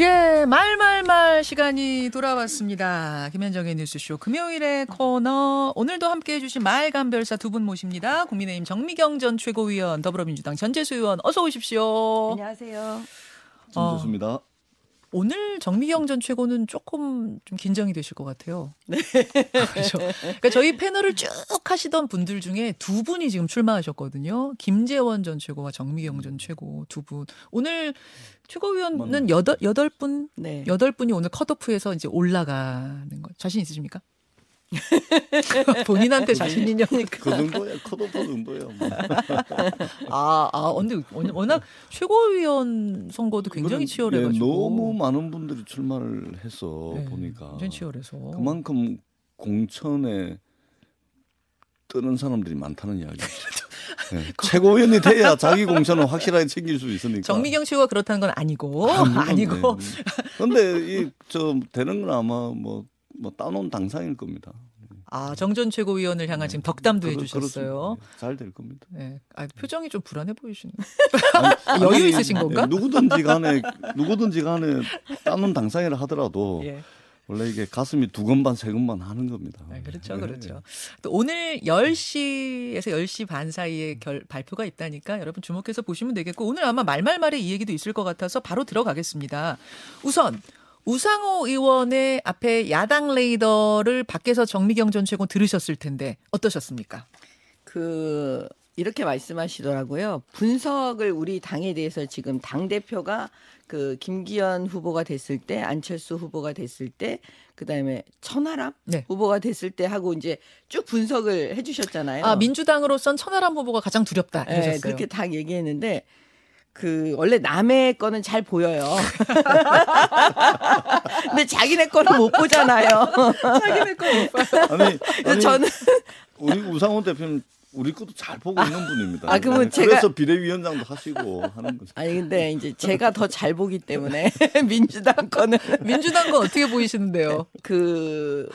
예, 말말말 시간이 돌아왔습니다. 김현정의 뉴스쇼 금요일의 코너 오늘도 함께해 주신 말감별사 두 분 모십니다. 국민의힘 정미경 전 최고위원, 더불어민주당 전재수 의원 어서 오십시오. 안녕하세요. 좋습니다. 오늘 정미경 전 최고는 조금 좀 긴장이 되실 것 같아요. 네. 그렇죠. 그러니까 저희 패널을 쭉 하시던 분들 중에 두 분이 지금 출마하셨거든요. 김재원 전 최고와 정미경 전 최고 두 분. 오늘 최고위원은 여덟 여덟 분, 네. 여덟 분이 오늘 컷오프에서 이제 올라가는 거 자신 있으십니까? 본인한테 자신 있냐니까. 그 정도야 컷오프 정도야. 뭐. 아, 아, 근데 워낙 최고위원 선거도 굉장히 예, 치열해가지고 너무 많은 분들이 출마를 해서 네, 보니까 완전 치열해서 그만큼 공천에 뜨는 사람들이 많다는 이야기죠. 네. 최고위원이 돼야 자기 공천은 확실하게 챙길 수 있으니까. 정미경 씨가 그렇다는 건 아니고 아, 아니고 네. 근데 이 저 되는 건 아마 뭐 뭐 따놓은 당상일 겁니다. 아 정전 최고위원을 향한 지금 덕담도 그렇- 해주셨어요. 잘 될 겁니다. 네, 아, 표정이 좀 불안해 보이시는. 아니, 여유 아니, 있으신 건가? 누구든지 간에 누구든지 간에 따놓은 당상이라 하더라도 예. 원래 이게 가슴이 두 건반 세 건반 하는 겁니다. 네, 그렇죠, 네. 그렇죠. 또 오늘 10시에서 10시 반 사이에 결, 발표가 있다니까 여러분 주목해서 보시면 되겠고 오늘 아마 말말말에 이 얘기도 있을 것 같아서 바로 들어가겠습니다. 우선 우상호 의원의 앞에 야당 레이더를 밖에서 정미경 전 최고 들으셨을 텐데 어떠셨습니까? 그 이렇게 말씀하시더라고요. 분석을 우리 당에 대해서 지금 당 대표가 그 김기현 후보가 됐을 때, 안철수 후보가 됐을 때, 그 다음에 천하람 네. 후보가 됐을 때 하고 이제 쭉 분석을 해주셨잖아요. 아 민주당으로선 천하람 후보가 가장 두렵다 네, 이러셨어요. 그렇게 다 얘기했는데 그 원래 남의 거는 잘 보여요. 근데 자기네 거는 못 보잖아요. 자기네 거못 봐요. 아니, 아니 저는 우리 우상호 대표님 우리 것도 잘 보고 있는 분입니다. 아, 그러면 네, 제가- 그래서 비대위원장도 하시고 하는 거죠. 아니 근데 이제 제가 더 잘 보기 때문에 민주당 거는 민주당 건 어떻게 보이시는데요? 그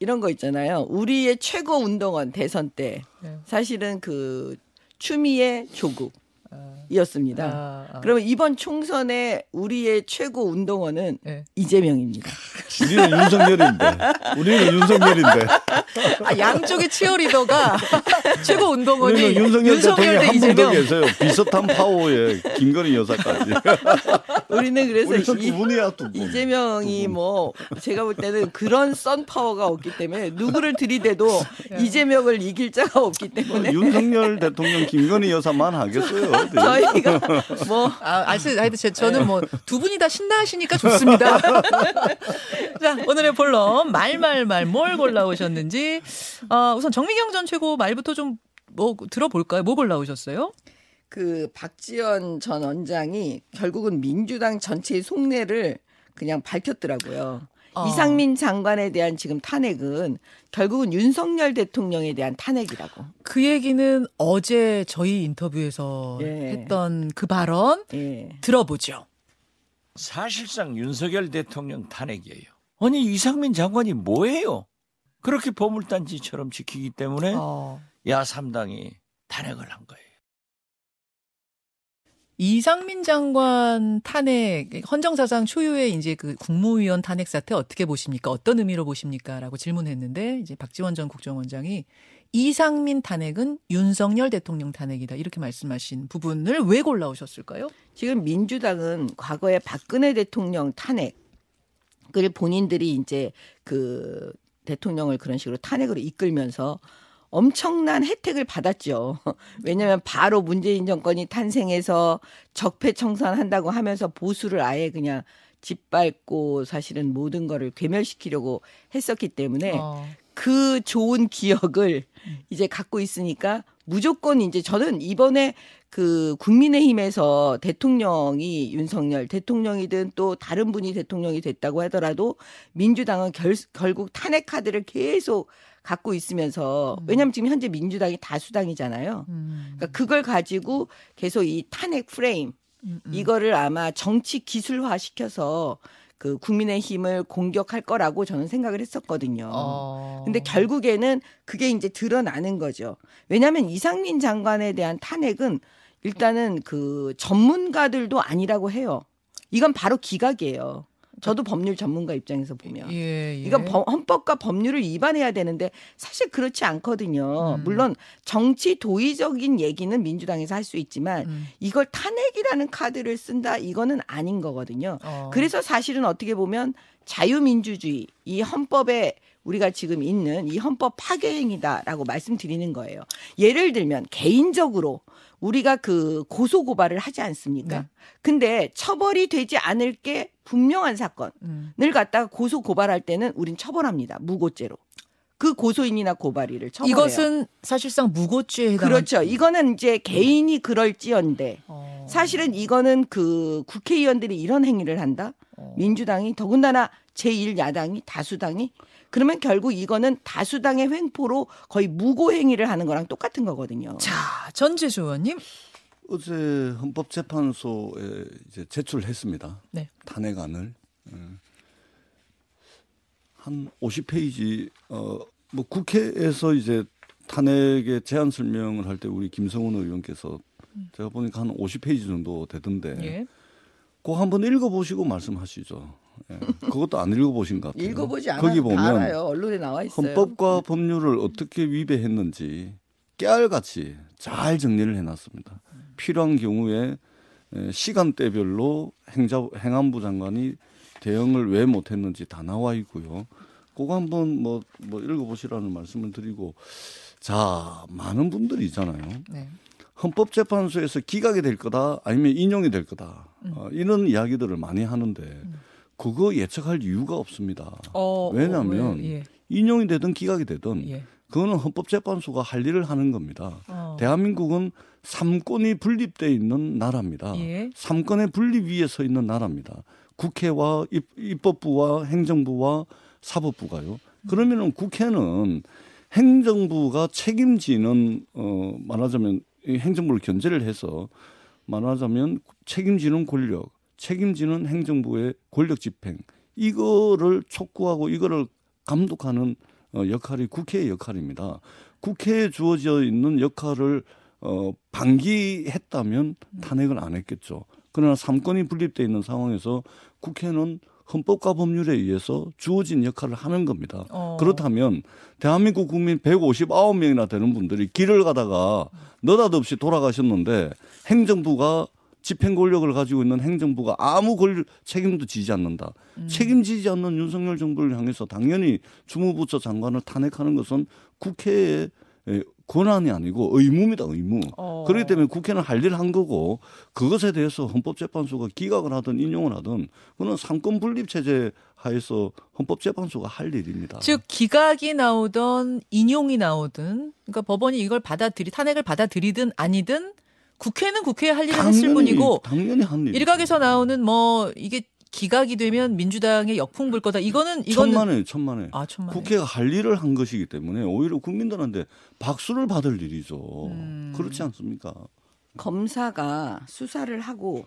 이런 거 있잖아요. 우리의 최고 운동원 대선 때 네. 사실은 그 추미애 조국 이었습니다. 아, 아. 그러면 이번 총선에 우리의 최고 운동원은 네. 이재명입니다. 우리는 윤석열인데, 우리는 윤석열인데, 아, 양쪽의 치어리더가 최고 운동원이 우리는 윤석열 대통령 대한분더 이재명. 계세요. 비슷한 파워에 김건희 여사까지. 우리는 그래서 우리는 이, 두 분이야 두 분. 이재명이 뭐 제가 볼 때는 그런 썬 파워가 없기 때문에 누구를 들이대도 이재명을 이길 자가 없기 때문에 윤석열 대통령 김건희 여사만 하겠어요. 네. 저희가 뭐 아, 알겠, 하여튼 제- 저는 뭐 두 분이 다 신나하시니까 좋습니다. 자, 오늘의 본론 말말말 뭘 골라오셨는지 어, 우선 정미경 전 최고 말부터 좀 뭐 들어볼까요? 뭐 골라오셨어요? 그 박지원 전 원장이 결국은 민주당 전체의 속내를 그냥 밝혔더라고요. 어. 이상민 장관에 대한 지금 탄핵은 결국은 윤석열 대통령에 대한 탄핵이라고. 그 얘기는 어제 저희 인터뷰에서 예. 했던 그 발언 예. 들어보죠. 사실상 윤석열 대통령 탄핵이에요. 아니 이상민 장관이 뭐예요? 그렇게 보물단지처럼 지키기 때문에 어. 야 3당이 탄핵을 한 거예요. 이상민 장관 탄핵 헌정사상 초유의 이제 그 국무위원 탄핵 사태 어떻게 보십니까? 어떤 의미로 보십니까?라고 질문했는데 이제 박지원 전 국정원장이 이상민 탄핵은 윤석열 대통령 탄핵이다 이렇게 말씀하신 부분을 왜 골라오셨을까요? 지금 민주당은 과거에 박근혜 대통령 탄핵 을 본인들이 이제 그 대통령을 그런 식으로 탄핵으로 이끌면서 엄청난 혜택을 받았죠. 왜냐하면 바로 문재인 정권이 탄생해서 적폐청산한다고 하면서 보수를 아예 그냥 짓밟고 사실은 모든 거를 괴멸시키려고 했었기 때문에 어. 그 좋은 기억을 이제 갖고 있으니까 무조건 이제 저는 이번에 그 국민의힘에서 대통령이 윤석열 대통령이든 또 다른 분이 대통령이 됐다고 하더라도 민주당은 결, 결국 탄핵 카드를 계속 갖고 있으면서 왜냐하면 지금 현재 민주당이 다수당이잖아요. 음, 그러니까 그걸 가지고 계속 이 탄핵 프레임 음, 음. 이거를 아마 정치 기술화 시켜서 그 국민의힘을 공격할 거라고 저는 생각을 했었거든요. 어. 근데 결국에는 그게 이제 드러나는 거죠. 왜냐하면 이상민 장관에 대한 탄핵은 일단은 그 전문가들도 아니라고 해요. 이건 바로 기각이에요. 저도 법률 전문가 입장에서 보면. 예, 예. 이건 법- 헌법과 법률을 위반해야 되는데 사실 그렇지 않거든요. 음. 물론 정치 도의적인 얘기는 민주당에서 할 수 있지만 음. 이걸 탄핵이라는 카드를 쓴다 이거는 아닌 거거든요. 어. 그래서 사실은 어떻게 보면 자유민주주의 이 헌법에 우리가 지금 있는 이 헌법 파괴 행위다라고 말씀드리는 거예요. 예를 들면 개인적으로 우리가 그 고소 고발을 하지 않습니까? 네. 근데 처벌이 되지 않을 게 분명한 사건을 음. 갖다가 고소 고발할 때는 우린 처벌합니다. 무고죄로. 그 고소인이나 고발이를 처벌해요. 이것은 사실상 무고죄에 해당. 그렇죠. 이거는 이제 개인이 그럴지언데 어. 사실은 이거는 그 국회의원들이 이런 행위를 한다. 어. 민주당이 더군다나 제1야당이 다수당이 그러면 결국 이거는 다수당의 횡포로 거의 무고 행위를 하는 거랑 똑같은 거거든요. 자, 전재수 의원님. 어제 헌법재판소에 이제 제출했습니다. 네. 탄핵안을 예. 한 50페이지 어 뭐 국회에서 이제 탄핵의 제안 설명을 할 때 우리 김성훈 의원께서 제가 보니까 한 50페이지 정도 되던데 예. 꼭 한번 읽어보시고 말씀하시죠. 예. 그것도 안 읽어보신 것 같아요. 읽어보지 않아요. 거기 다 보면 알아요. 언론에 나와 있어요. 헌법과 법률을 어떻게 위배했는지 깨알같이 잘 정리를 해놨습니다. 필요한 경우에 에, 시간대별로 행자, 행안부 장관이 대응을 왜 못했는지 다 나와 있고요. 그거 한번 뭐, 뭐 읽어보시라는 말씀을 드리고 자 많은 분들이 있잖아요. 네. 헌법재판소에서 기각이 될 거다 아니면 인용이 될 거다 어, 이런 이야기들을 많이 하는데 그거 예측할 이유가 없습니다. 어, 왜냐하면 어, 예. 인용이 되든 기각이 되든 예. 그거는 헌법재판소가 할 일을 하는 겁니다. 어. 대한민국은 삼권이 분립돼 있는 나라입니다. 예. 삼권의 분립 위에 서 있는 나라입니다. 국회와 입, 입법부와 행정부와 사법부가요. 그러면은 국회는 행정부가 책임지는 어 말하자면 이 행정부를 견제를 해서 말하자면 책임지는 권력, 책임지는 행정부의 권력 집행 이거를 촉구하고 이거를 감독하는 어, 역할이 국회의 역할입니다. 국회에 주어져 있는 역할을 어, 방기했다면 탄핵을 안 했겠죠. 그러나 삼권이 분립돼 있는 상황에서 국회는 헌법과 법률에 의해서 주어진 역할을 하는 겁니다. 어. 그렇다면 대한민국 국민 159명이나 되는 분들이 길을 가다가 느닷없이 돌아가셨는데 행정부가 집행 권력을 가지고 있는 행정부가 아무 권 책임도 지지 않는다. 책임지지 않는 윤석열 정부를 향해서 당연히 주무부처 장관을 탄핵하는 것은 국회의 에, 권한이 아니고 의무입니다, 의무. 어. 그렇기 때문에 국회는 할 일을 한 거고 그것에 대해서 헌법재판소가 기각을 하든 인용을 하든 그는 삼권 분립 체제 하에서 헌법재판소가 할 일입니다. 즉 기각이 나오던 인용이 나오든 그러니까 법원이 이걸 받아들이 탄핵을 받아들이든 아니든 국회는 국회에 할 일을 했을 뿐이고 당연히 한 일. 일각에서 나오는 뭐 이게 기각이 되면 민주당의 역풍 불 거다. 이거는 이거는 천만에 천만에. 아 천만. 국회가 할 일을 한 것이기 때문에 오히려 국민들한테 박수를 받을 일이죠. 음. 그렇지 않습니까? 검사가 수사를 하고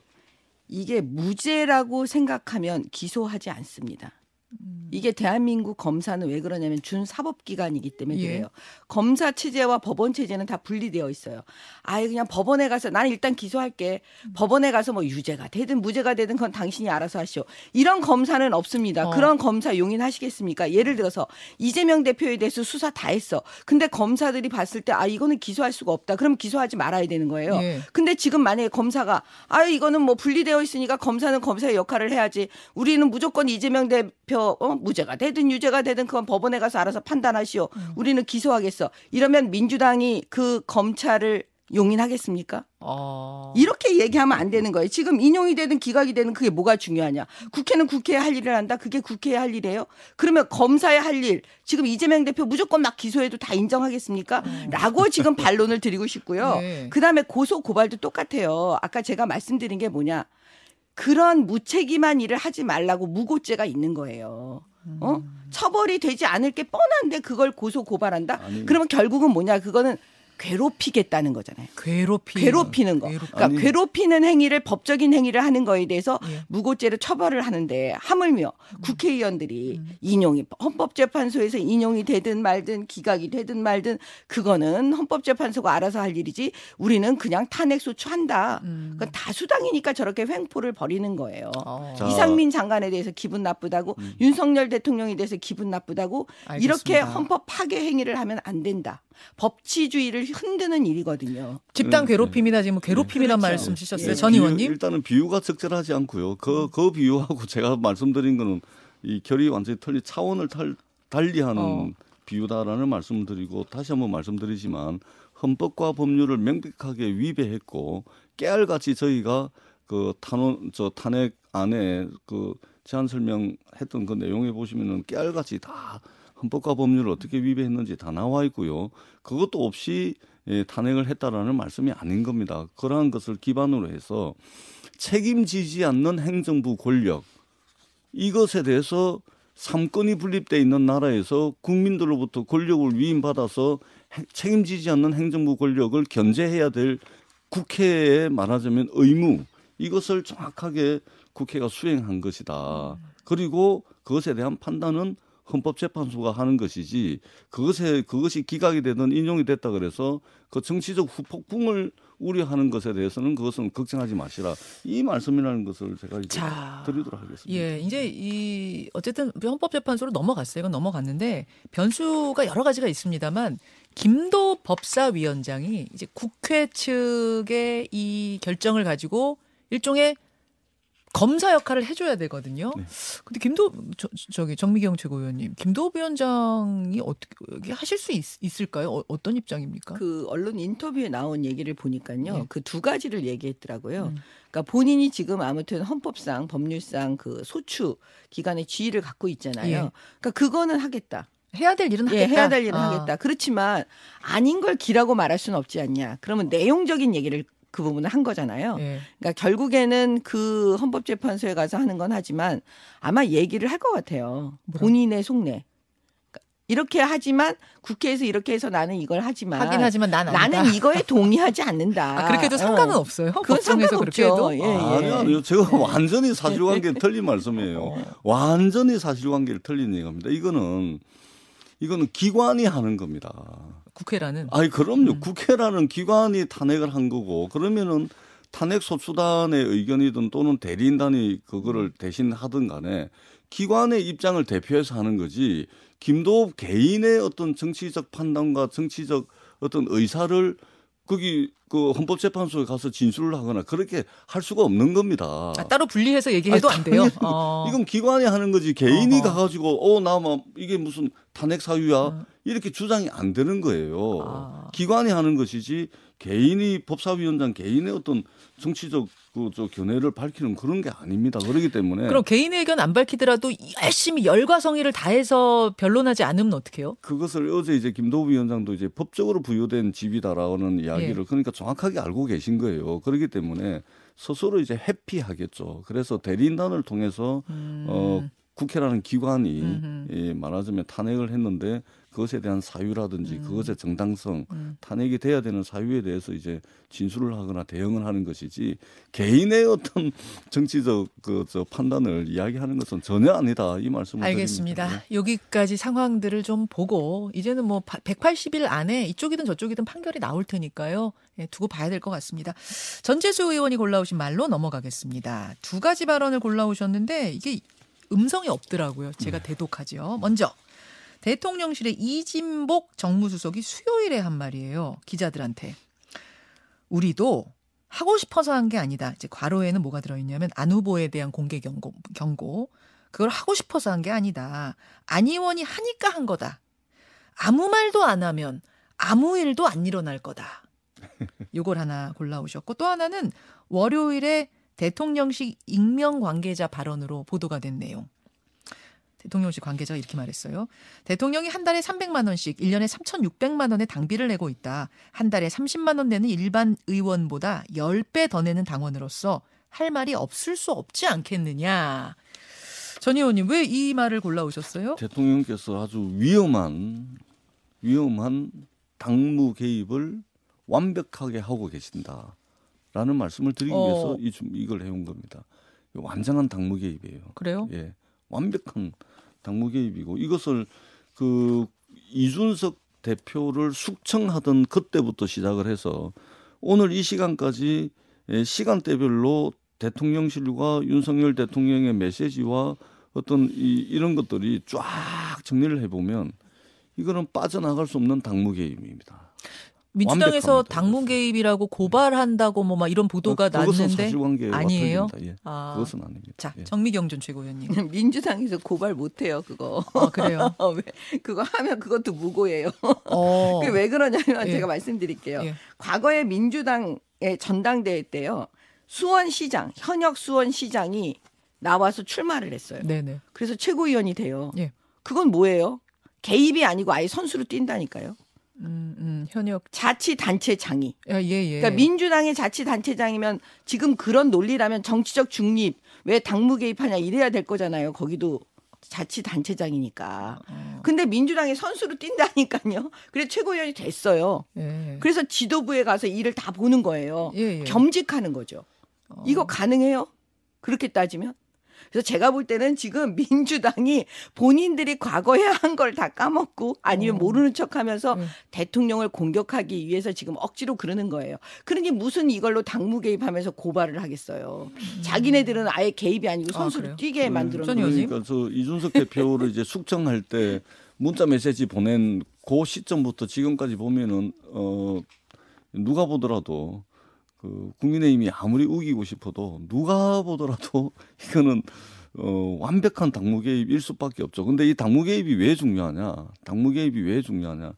이게 무죄라고 생각하면 기소하지 않습니다. 음. 이게 대한민국 검사는 왜 그러냐면 준사법기관이기 때문에 예. 그래요. 검사 체제와 법원 체제는 다 분리되어 있어요. 아예 그냥 법원에 가서 나는 일단 기소할게. 법원에 가서 뭐 유죄가 되든 무죄가 되든 그건 당신이 알아서 하시오. 이런 검사는 없습니다. 어. 그런 검사 용인하시겠습니까? 예를 들어서 이재명 대표에 대해서 수사 다 했어. 근데 검사들이 봤을 때 아 이거는 기소할 수가 없다. 그럼 기소하지 말아야 되는 거예요. 예. 근데 지금 만약에 검사가 아 이거는 뭐 분리되어 있으니까 검사는 검사의 역할을 해야지. 우리는 무조건 이재명 대표 어, 무죄가 되든 유죄가 되든 그건 법원에 가서 알아서 판단하시오. 우리는 기소하겠어. 이러면 민주당이 그 검찰을 용인하겠습니까? 어. 이렇게 얘기하면 안 되는 거예요. 지금 인용이 되든 기각이 되든 그게 뭐가 중요하냐. 국회는 국회에 할 일을 한다. 그게 국회의 할 일이에요. 그러면 검사의 할 일, 지금 이재명 대표 무조건 막 기소해도 다 인정하겠습니까? 라고 지금 반론을 드리고 싶고요. 네. 그 다음에 고소, 고발도 똑같아요. 아까 제가 말씀드린 게 뭐냐. 그런 무책임한 일을 하지 말라고 무고죄가 있는 거예요. 어? 음. 처벌이 되지 않을 게 뻔한데 그걸 고소 고발한다? 아니. 그러면 결국은 뭐냐? 그거는 괴롭히겠다는 거잖아요. 괴롭히 괴롭히는 거. 괴롭- 그러니까 아니. 괴롭히는 행위를 법적인 행위를 하는 거에 대해서 예. 무고죄로 처벌을 하는데 하물며 국회의원들이 인용이 헌법재판소에서 인용이 되든 말든 기각이 되든 말든 그거는 헌법재판소가 알아서 할 일이지 우리는 그냥 탄핵 소추한다. 음. 그건 다수당이니까 저렇게 횡포를 벌이는 거예요. 어. 자, 이상민 장관에 대해서 기분 나쁘다고 윤석열 대통령에 대해서 기분 나쁘다고 이렇게 알겠습니다. 헌법 파괴 행위를 하면 안 된다. 법치주의를 흔드는 일이거든요. 집단 네, 괴롭힘이나 지금 괴롭힘이란 그렇죠. 말씀 주셨어요. 예. 전 의원님. 일단은 비유가 적절하지 않고요. 그, 그 비유하고 제가 말씀드린 거는 이 결이 완전히 틀린 차원을 탈, 달리하는 어. 비유다라는 말씀을 드리고 다시 한번 말씀드리지만 헌법과 법률을 명백하게 위배했고 깨알같이 저희가 그 탄원 저 탄핵 안에 그 제안 설명했던 그 내용에 보시면은 깨알같이 다 헌법과 법률을 어떻게 위배했는지 다 나와 있고요. 그것도 없이 예, 탄핵을 했다라는 말씀이 아닌 겁니다. 그러한 것을 기반으로 해서 책임지지 않는 행정부 권력 이것에 대해서 삼권이 분립돼 있는 나라에서 국민들로부터 권력을 위임받아서 해- 책임지지 않는 행정부 권력을 견제해야 될 국회에 말하자면 의무 이것을 정확하게 국회가 수행한 것이다. 그리고 그것에 대한 판단은 헌법재판소가 하는 것이지 그것에 그것이 기각이 되든 인용이 됐다 그래서 그 정치적 후폭풍을 우려하는 것에 대해서는 그것은 걱정하지 마시라 이 말씀이라는 것을 제가 이제 자, 드리도록 하겠습니다. 예, 이제 이 어쨌든 헌법재판소로 넘어갔어요. 이건 넘어갔는데 변수가 여러 가지가 있습니다만 김도 법사위원장이 이제 국회 측의 이 결정을 가지고 일종의 검사 역할을 해줘야 되거든요. 네. 근데 김도 저, 저기 정미경 최고위원님, 김도 위원장이 어떻게 하실 수 있, 을까요 어, 떤 입장입니까? 그 언론 인터뷰에 나온 얘기를 보니까요. 예. 그두 가지를 얘기했더라고요. 음. 그러니까 본인이 지금 아무튼 헌법상 법률상 그 소추 기관의 지위를 갖고 있잖아요. 예. 그러니까 그거는 하겠다. 해야 될 일은 예, 하겠다. 해야 될 일은 아. 하겠다. 그렇지만 아닌 걸 기라고 말할 수는 없지 않냐. 그러면 내용적인 얘기를 그 부분을 한 거잖아요. 예. 그러니까 결국에는 그 헌법재판소에 가서 하는 건 하지만 아마 얘기를 할 것 같아요. 뭐라고? 본인의 속내. 그러니까 이렇게 하지만 국회에서 이렇게 해서 나는 이걸 하지만 하긴 하지만 난 아니다. 나는 이거에 동의하지 않는다. 아, 그렇게 해도 상관은 어. 없어요. 그건 법정에서 그렇게 해도. 상관없죠. 예, 예. 아니요, 아니요. 제가 완전히 사실관계 틀린 말씀이에요. 어. 완전히 사실관계를 틀린 얘기입니다. 이거는 이거는 기관이 하는 겁니다. 국회라는 아니 그럼요. 음. 국회라는 기관이 탄핵을 한 거고 그러면은 탄핵 소추단의 의견이든 또는 대리인단이 그거를 대신 하든 간에 기관의 입장을 대표해서 하는 거지 김도읍 개인의 어떤 정치적 판단과 정치적 어떤 의사를 거기 그 헌법재판소에 가서 진술을 하거나 그렇게 할 수가 없는 겁니다. 아, 따로 분리해서 얘기해도 아니, 안 돼요. 어. 이건 기관이 하는 거지 개인이 어허. 가가지고 어나뭐 이게 무슨 탄핵 사유야 어. 이렇게 주장이 안 되는 거예요. 아. 기관이 하는 것이지 개인이 법사위원장 개인의 어떤 정치적 그저 견해를 밝히는 그런 게 아닙니다. 그렇기 때문에 그럼 개인의 의견 안 밝히더라도 열심히 열과 성의를 다해서 변론하지 않으면 어떡해요? 그것을 어제 이제 김도우 위원장도 이제 법적으로 부여된 집이다라는 예. 이야기를 그러니까 정확하게 알고 계신 거예요. 그렇기 때문에 스스로 이제 회피하겠죠. 그래서 대리인단을 통해서 음. 어 국회라는 기관이. 예, 말하자면 탄핵을 했는데 그것에 대한 사유라든지 그것의 정당성 음. 탄핵이 돼야 되는 사유에 대해서 이제 진술을 하거나 대응을 하는 것이지 개인의 어떤 정치적 그 저 판단을 이야기하는 것은 전혀 아니다 이 말씀을 알겠습니다. 드립니다. 여기까지 상황들을 좀 보고 이제는 뭐 180일 안에 이쪽이든 저쪽이든 판결이 나올 테니까요. 예, 두고 봐야 될 것 같습니다. 전재수 의원이 골라오신 말로 넘어가겠습니다. 두 가지 발언을 골라오셨는데 이게 음성이 없더라고요. 제가 대독하죠. 먼저 대통령실의 이진복 정무수석이 수요일에 한 말이에요. 기자들한테. 우리도 하고 싶어서 한 게 아니다. 이제 괄호에는 뭐가 들어있냐면 안 후보에 대한 공개 경고, 경고. 그걸 하고 싶어서 한 게 아니다. 안 의원이 하니까 한 거다. 아무 말도 안 하면 아무 일도 안 일어날 거다. 요걸 하나 골라오셨고 또 하나는 월요일에 대통령실 익명 관계자 발언으로 보도가 된 내용. 대통령실 관계자가 이렇게 말했어요. 대통령이 한 달에 300만 원씩 1년에 3,600만 원의 당비를 내고 있다. 한 달에 30만 원 내는 일반 의원보다 10배 더 내는 당원으로서 할 말이 없을 수 없지 않겠느냐. 전 의원님 왜 이 말을 골라오셨어요? 대통령께서 아주 위험한 위험한 당무 개입을 완벽하게 하고 계신다라는 말씀을 드리기 어. 위해서 이, 좀 이걸 해온 겁니다. 완전한 당무 개입이에요. 그래요? 예, 완벽한 당무 개입이고 이것을 그 이준석 대표를 숙청하던 그때부터 시작을 해서 오늘 이 시간까지 예, 시간대별로 대통령실과 윤석열 대통령의 메시지와 어떤 이, 이런 것들이 쫙 정리를 해보면 이거는 빠져나갈 수 없는 당무 개입입니다. 민주당에서. 당무 개입이라고 고발한다고 뭐 막 이런 보도가 어, 그것은 났는데 아니에요? 예, 아. 그것은 아닙니다. 자 예. 정미경 전 최고위원님. 민주당에서 고발 못 해요 그거. 아 그래요. 왜 그거 하면 그것도 무고예요. 어. 그게 왜 그러냐면 예. 제가 말씀드릴게요. 예. 과거에 민주당의 전당대회 때요. 수원시장 현역 수원시장이 나와서 출마를 했어요. 네네. 그래서 최고위원이 돼요. 예. 그건 뭐예요? 개입이 아니고 아예 선수로 뛴다니까요. 음, 음, 현역. 자치단체장이. 아, 예, 예. 그러니까 민주당의 자치단체장이면 지금 그런 논리라면 정치적 중립 왜 당무 개입하냐 이래야 될 거잖아요. 거기도 자치단체장이니까. 어, 근데 민주당이 선수로 뛴다니까요. 그래 최고위원이 됐어요. 예. 그래서 지도부에 가서 일을 다 보는 거예요. 예, 예. 겸직하는 거죠. 어. 이거 가능해요? 그렇게 따지면? 그래서 제가 볼 때는 지금 민주당이 본인들이 과거에 한 걸 다 까먹고 아니면 어. 모르는 척 하면서 네. 대통령을 공격하기 위해서 지금 억지로 그러는 거예요. 그러니 무슨 이걸로 당무 개입하면서 고발을 하겠어요. 자기네들은 아예 개입이 아니고 아, 선수로 그래요? 뛰게 만들어 전 놓은 의원님? 그러니까 저 이준석 대표를 이제 숙청할 때 문자 메시지 보낸 그 시점부터 지금까지 보면은 어 누가 보더라도 그 국민의힘이 아무리 우기고 싶어도 누가 보더라도 이거는 어 완벽한 당무 개입일 수밖에 없죠. 근데 이 당무 개입이 왜 중요하냐? 당무 개입이 왜 중요하냐?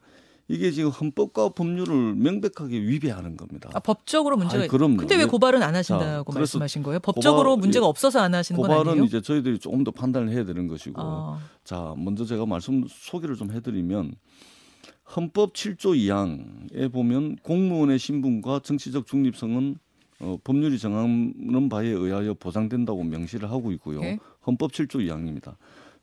이게 지금 헌법과 법률을 명백하게 위배하는 겁니다. 아, 법적으로 문제가 아이, 그럼요. 근데 왜 예. 고발은 안 하신다고 자, 말씀하신 거예요? 법적으로 고발- 문제가 예. 없어서 안 하시는 건 고발은 아니에요? 이제 저희들이 조금 더 판단을 해야 되는 것이고 아, 자, 먼저 제가 말씀 소개를 좀 해드리면 헌법 7조 2항에 보면 공무원의 신분과 정치적 중립성은 어, 법률이 정하는 바에 의하여 보장된다고 명시를 하고 있고요. 예. 헌법 7조 2항입니다.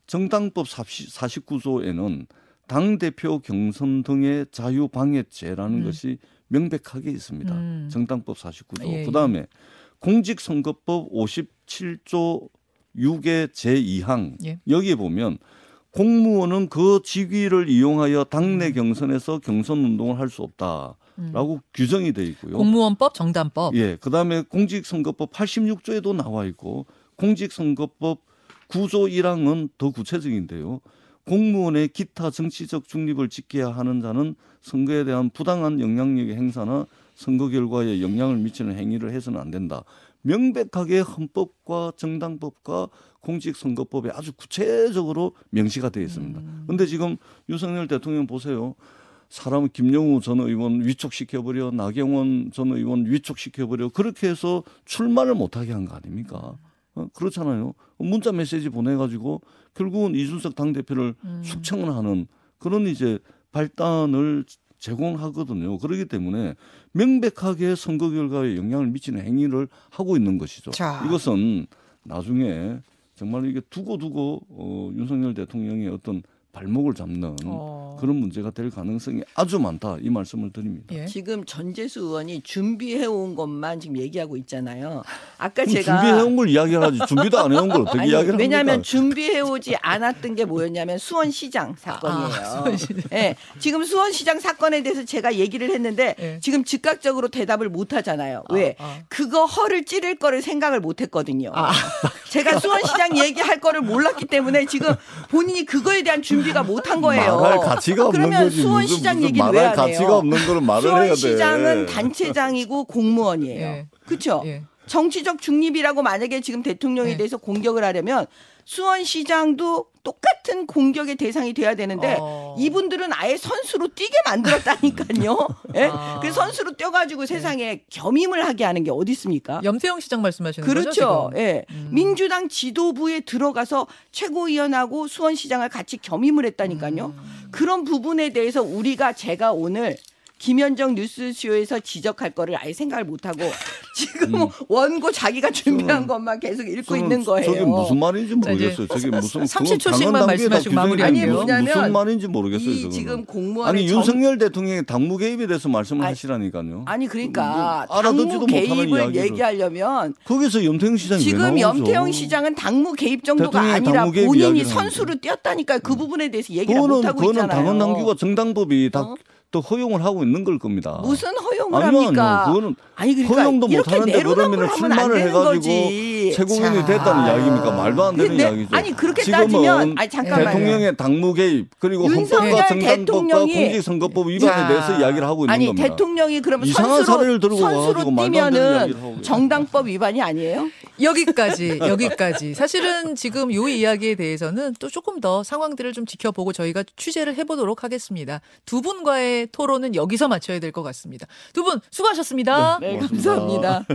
정당법 49조에는 당 대표 경선 등의 자유 방해죄라는 음. 것이 명백하게 있습니다. 음. 정당법 49조. 예, 예. 그다음에 공직선거법 57조 6의 제2항 예. 여기에 보면 공무원은 그 직위를 이용하여 당내 경선에서 경선 운동을 할 수 없다라고 규정이 돼 있고요. 음. 공무원법, 정당법. 예, 그다음에 공직선거법 86조에도 나와 있고 공직선거법 9조 1항은 더 구체적인데요. 공무원의 기타 정치적 중립을 지켜야 하는 자는 선거에 대한 부당한 영향력의 행사나 선거 결과에 영향을 미치는 행위를 해서는 안 된다. 명백하게 헌법과 정당법과 공직선거법에 아주 구체적으로 명시가 되어 있습니다. 그런데 지금 윤석열 대통령 보세요. 사람은 김영우 전 의원 위촉시켜버려 나경원 전 의원 위촉시켜버려 그렇게 해서 출마를 못하게 한 거 아닙니까? 어, 그렇잖아요. 문자 메시지 보내가지고 결국은 이준석 당 대표를 숙청을 하는 그런 이제 발단을 제공하거든요. 그렇기 때문에 명백하게 선거 결과에 영향을 미치는 행위를 하고 있는 것이죠. 자. 이것은 나중에 정말 이게 두고 두고 어, 윤석열 대통령의 어떤 발목을 잡는 어. 그런 문제가 될 가능성이 아주 많다 이 말씀을 드립니다. 예. 지금 전재수 의원이 준비해 온 것만 지금 얘기하고 있잖아요. 아까 제가 준비해 온 걸 이야기하지 준비도 안 해온 걸 어떻게 아니, 이야기를 왜냐하면? 준비해 오지 않았던 게 뭐였냐면 수원시장 사건이에요. 아, 수원시장. 예, 지금 수원시장 사건에 대해서 제가 얘기를 했는데 예. 지금 즉각적으로 대답을 못 하잖아요. 왜? 아. 그거 허를 찌를 거를 생각을 못 했거든요. 아. 제가 수원시장 얘기할 거를 몰랐기 때문에 지금 본인이 그거에 대한 준비 가 못한 거예요. 말할 가치가 없는 그러면 거지. 수원시장 무슨, 무슨 얘기는 왜 말할 안 해요? 가치가 없는 거를 말을 해야 돼. 수원시장은 단체장이고 공무원이에요. 예. 그렇죠? 예. 정치적 중립이라고 만약에 지금 대통령에 네. 대해서 공격을 하려면 수원시장도 똑같은 공격의 대상이 돼야 되는데 어. 이분들은 아예 선수로 뛰게 만들었다니까요. 예? 아. 그 선수로 뛰어가지고 세상에 겸임을 하게 하는 게 어디 있습니까? 염세영 시장 말씀하시는 그렇죠. 거죠? 지금? 예. 음. 민주당 지도부에 들어가서 최고위원하고 수원시장을 같이 겸임을 했다니까요. 음. 그런 부분에 대해서 우리가 제가 오늘 김현정 뉴스쇼에서 지적할 거를 아예 생각을 못 하고 지금 원고 자기가 준비한 것만 계속 읽고 있는 거예요. 저게 무슨 말인지 모르겠어요. 저게 무슨 30초 그건 씩만 당헌 단계에다 말씀하시고 뭐냐면 무슨 말인지 모르겠어요. 이 저거는. 지금 공무원의 아니 정- 윤석열 대통령의 당무 개입에 대해서 말씀을 아니, 하시라니까요. 아니 그러니까 뭐 당무 개입을. 얘기하려면 거기서 염태영 시장이 왜 지금? 염태영 시장은 당무 개입 정도가 아니라 개입 본인이 선수로 뛰었다니까 그 부분에 대해서 얘기를 못 그거는 하고 그거는 있잖아요. 당헌 당규가 정당법이 다 어? 또 허용을 하고 있는 걸 겁니다. 무슨 허용을 아니요, 합니까? 그거는 아니 그러니까 허용도 못 하는데 그러면 출마를 해가지고 거지. 최고위원이 자. 됐다는 이야기입니까? 말도 안 되는 이야기죠. 아니 그렇게 따지면 아니 잠깐만요. 대통령의 당무 개입 그리고 윤석열 헌법과 정당법과 대통령이 공직선거법 위반에 자, 대해서 이야기를 하고 있는 아니 겁니다. 대통령이 그러면 선수로 선수로 뛰면은 정당법 위반이 아니에요? 여기까지 여기까지 사실은 지금 요 이야기에 대해서는 또 조금 더 상황들을 좀 지켜보고 저희가 취재를 해보도록 하겠습니다. 두 분과의 토론은 여기서 마쳐야 될 것 같습니다. 두 분 수고하셨습니다. 네, 고맙습니다. 감사합니다.